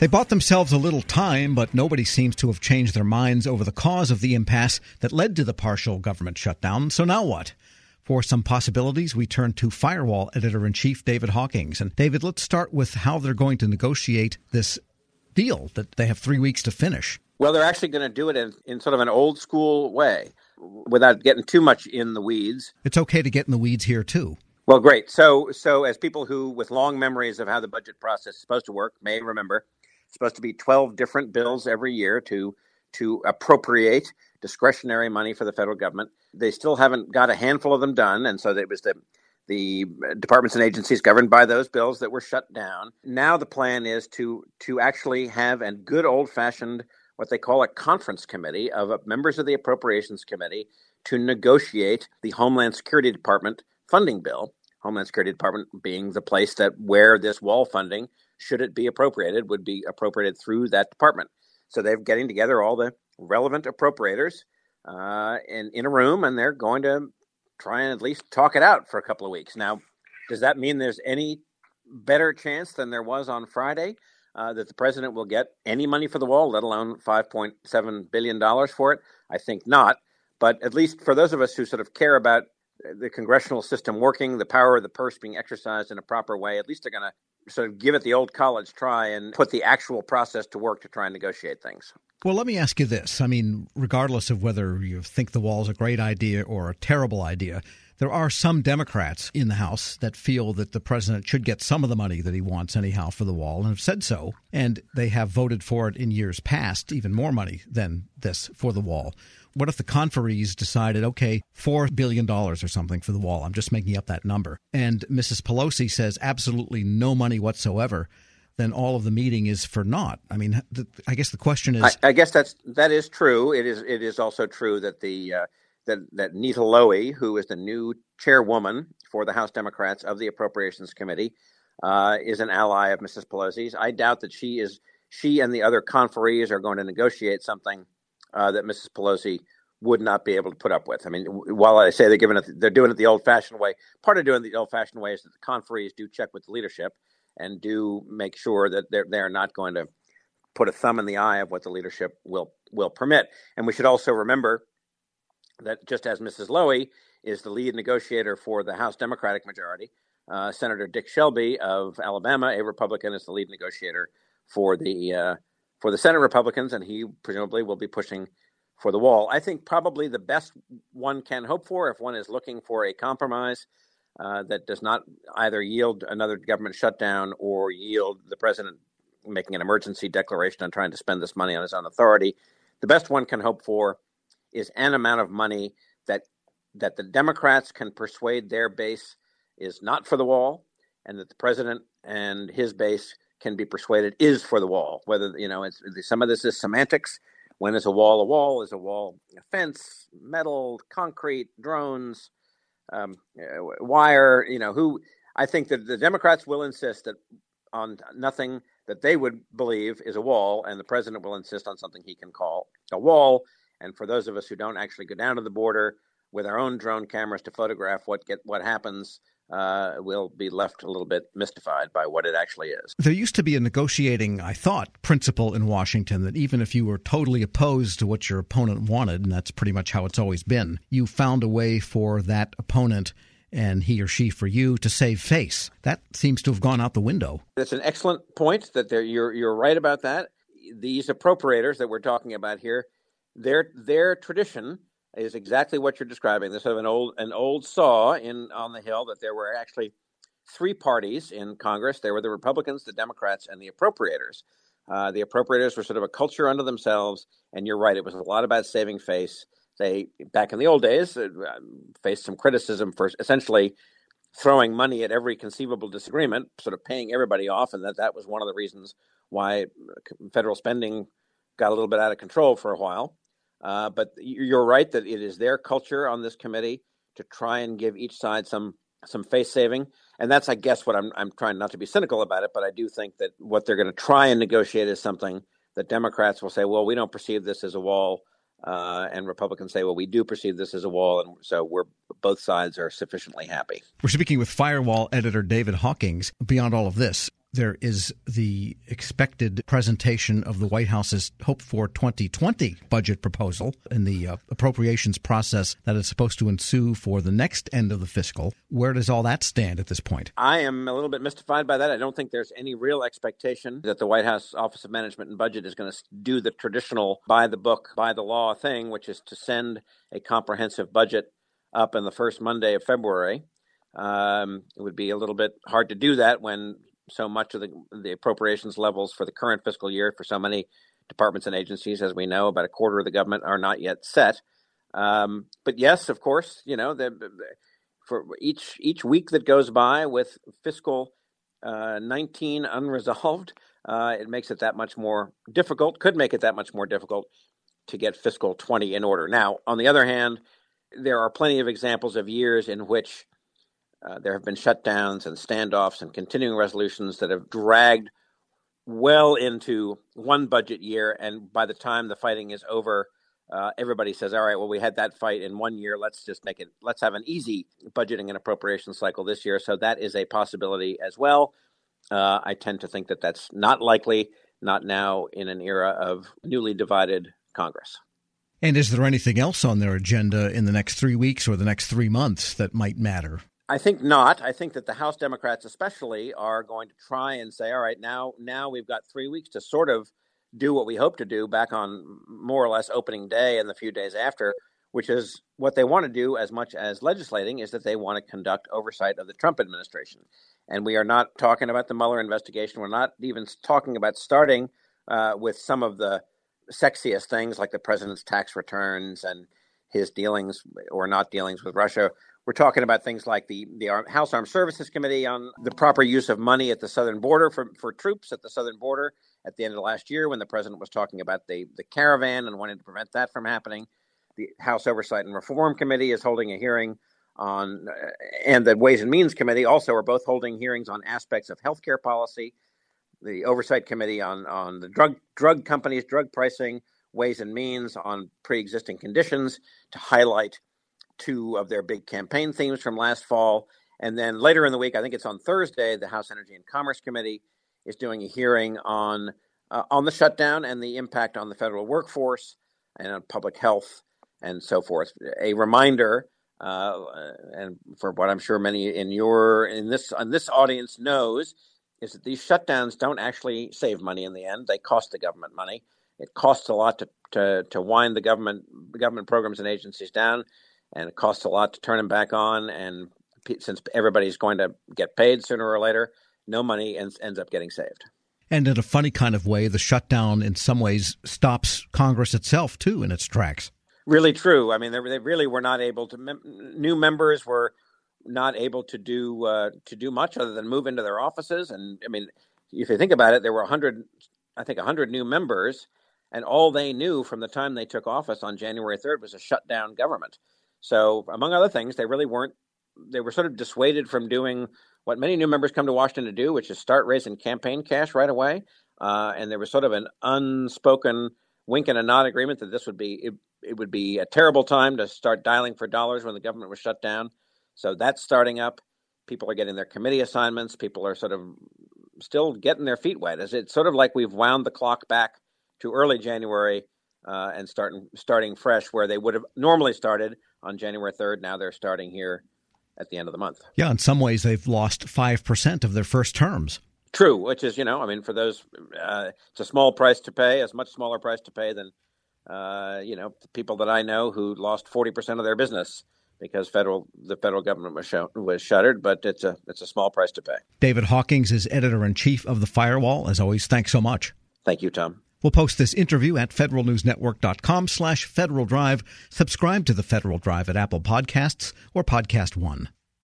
They bought themselves a little time, but nobody seems to have changed their minds over the cause of the impasse that led to the partial government shutdown. So now what? For some possibilities, we turn to Firewall editor in chief David Hawkings. And David, let's start with how they're going to negotiate this deal that they have three weeks to finish. Well, they're actually going to do it in, in sort of an old school way without getting too much in the weeds. It's okay to get in the weeds here, too. Well, great. So, so as people who, with long memories of how the budget process is supposed to work, may remember, supposed to be 12 different bills every year to to appropriate discretionary money for the federal government. They still haven't got a handful of them done, and so it was the the departments and agencies governed by those bills that were shut down. Now the plan is to to actually have a good old fashioned what they call a conference committee of uh, members of the appropriations committee to negotiate the Homeland Security Department funding bill. Homeland Security Department being the place that where this wall funding should it be appropriated, would be appropriated through that department. So they're getting together all the relevant appropriators uh, in, in a room, and they're going to try and at least talk it out for a couple of weeks. Now, does that mean there's any better chance than there was on Friday uh, that the president will get any money for the wall, let alone $5.7 billion for it? I think not. But at least for those of us who sort of care about the congressional system working, the power of the purse being exercised in a proper way, at least they're going to of give it the old college try and put the actual process to work to try and negotiate things. Well, let me ask you this. I mean, regardless of whether you think the wall is a great idea or a terrible idea, there are some Democrats in the House that feel that the president should get some of the money that he wants, anyhow, for the wall, and have said so. And they have voted for it in years past, even more money than this for the wall. What if the conferees decided, okay, $4 billion or something for the wall? I'm just making up that number. And Mrs. Pelosi says absolutely no money whatsoever. Then all of the meeting is for naught. I mean, I guess the question is. I, I, guess that's that is true. It is it is also true that the uh, that that Nita Lowey, who is the new chairwoman for the House Democrats of the Appropriations Committee, uh, is an ally of Mrs. Pelosi's. I doubt that she is. She and the other conferees are going to negotiate something uh, that Mrs. Pelosi would not be able to put up with. I mean, while I say they're giving it, they're doing it the old-fashioned way. Part of doing it the old-fashioned way is that the conferees do check with the leadership and do make sure that they're they're not going to put a thumb in the eye of what the leadership will will permit. And we should also remember that just as Mrs. Lowey is the lead negotiator for the House Democratic majority, uh, Senator Dick Shelby of Alabama, a Republican, is the lead negotiator for the uh, for the Senate Republicans, and he presumably will be pushing for the wall. I think probably the best one can hope for if one is looking for a compromise uh, that does not either yield another government shutdown or yield the president making an emergency declaration on trying to spend this money on his own authority. The best one can hope for is an amount of money that that the Democrats can persuade their base is not for the wall, and that the president and his base can be persuaded is for the wall. Whether you know, it's some of this is semantics. When is a wall a wall? Is a wall a fence, metal, concrete, drones, um, uh, wire? You know, who? I think that the Democrats will insist that on nothing that they would believe is a wall, and the president will insist on something he can call a wall. And for those of us who don't actually go down to the border with our own drone cameras to photograph what get what happens, uh, will be left a little bit mystified by what it actually is. There used to be a negotiating, I thought, principle in Washington that even if you were totally opposed to what your opponent wanted, and that's pretty much how it's always been, you found a way for that opponent and he or she for you to save face. That seems to have gone out the window. That's an excellent point. That you're you're right about that. These appropriators that we're talking about here, their their tradition is exactly what you're describing. This of an old an old saw in on the hill that there were actually three parties in Congress. There were the Republicans, the Democrats, and the appropriators. Uh, the appropriators were sort of a culture unto themselves, and you're right; it was a lot about saving face. They back in the old days uh, faced some criticism for essentially throwing money at every conceivable disagreement, sort of paying everybody off, and that that was one of the reasons why federal spending got a little bit out of control for a while. Uh, but you're right that it is their culture on this committee to try and give each side some some face saving, and that's, I guess, what I'm I'm trying not to be cynical about it, but I do think that what they're going to try and negotiate is something that Democrats will say, well, we don't perceive this as a wall, uh, and Republicans say, well, we do perceive this as a wall, and so we're both sides are sufficiently happy. We're speaking with Firewall editor David Hawkings. Beyond all of this, there is the expected presentation of the White House's hoped for 2020 budget proposal in the uh, appropriations process that is supposed to ensue for the next end of the fiscal. Where does all that stand at this point? I am a little bit mystified by that. I don't think there's any real expectation that the White House Office of Management and Budget is going to do the traditional by the book, by the law thing, which is to send a comprehensive budget up in the first Monday of February. Um, it would be a little bit hard to do that when so much of the, the appropriations levels for the current fiscal year for so many departments and agencies, as we know, about a quarter of the government are not yet set. Um, but yes, of course, you know, the, for each each week that goes by with fiscal uh, 19 unresolved, uh, it makes it that much more difficult. Could make it that much more difficult to get fiscal 20 in order. Now, on the other hand, there are plenty of examples of years in which uh, there have been shutdowns and standoffs and continuing resolutions that have dragged well into one budget year. And by the time the fighting is over, uh, everybody says, all right, well, we had that fight in one year. Let's just make it, let's have an easy budgeting and appropriation cycle this year. So that is a possibility as well. Uh, I tend to think that that's not likely, not now in an era of newly divided Congress. And is there anything else on their agenda in the next three weeks or the next three months that might matter? I think not. I think that the House Democrats, especially, are going to try and say, "All right, now, now we've got three weeks to sort of do what we hope to do back on more or less opening day and the few days after, which is what they want to do as much as legislating is that they want to conduct oversight of the Trump administration. And we are not talking about the Mueller investigation. We're not even talking about starting uh, with some of the sexiest things like the president's tax returns and his dealings or not dealings with Russia. We're talking about things like the, the House Armed Services Committee on the proper use of money at the southern border for, for troops at the southern border at the end of last year when the president was talking about the, the caravan and wanting to prevent that from happening. The House Oversight and Reform Committee is holding a hearing on, uh, and the Ways and Means Committee also are both holding hearings on aspects of healthcare policy. The Oversight Committee on, on the drug drug companies, drug pricing, Ways and Means on pre-existing conditions to highlight two of their big campaign themes from last fall. And then later in the week, I think it's on Thursday, the House Energy and Commerce Committee is doing a hearing on uh, on the shutdown and the impact on the federal workforce and on public health and so forth. A reminder, uh, and for what I'm sure many in your in this on this audience knows, is that these shutdowns don't actually save money in the end. They cost the government money. It costs a lot to to, to wind the government government programs and agencies down and it costs a lot to turn them back on. And since everybody's going to get paid sooner or later, no money ends, ends up getting saved. And in a funny kind of way, the shutdown in some ways stops Congress itself too in its tracks. Really true. I mean, they, they really were not able to. Mem- new members were not able to do uh, to do much other than move into their offices. And I mean, if you think about it, there were hundred, I think, hundred new members, and all they knew from the time they took office on January third was a shutdown government. So, among other things, they really weren't, they were sort of dissuaded from doing what many new members come to Washington to do, which is start raising campaign cash right away. Uh, and there was sort of an unspoken wink and a nod agreement that this would be, it, it would be a terrible time to start dialing for dollars when the government was shut down. So that's starting up. People are getting their committee assignments. People are sort of still getting their feet wet. As it's sort of like we've wound the clock back to early January uh, and starting starting fresh where they would have normally started on January 3rd. Now they're starting here at the end of the month. Yeah, in some ways they've lost 5% of their first terms. True, which is, you know, I mean, for those, uh, it's a small price to pay, a much smaller price to pay than, uh, you know, people that I know who lost 40% of their business because federal the federal government was show, was shuttered, but it's a it's a small price to pay. David Hawkings is editor in chief of the Firewall. As always, thanks so much. Thank you, Tom. We'll post this interview at federalnewsnetwork.com slash Federal Drive. Subscribe to the Federal Drive at Apple Podcasts or Podcast One.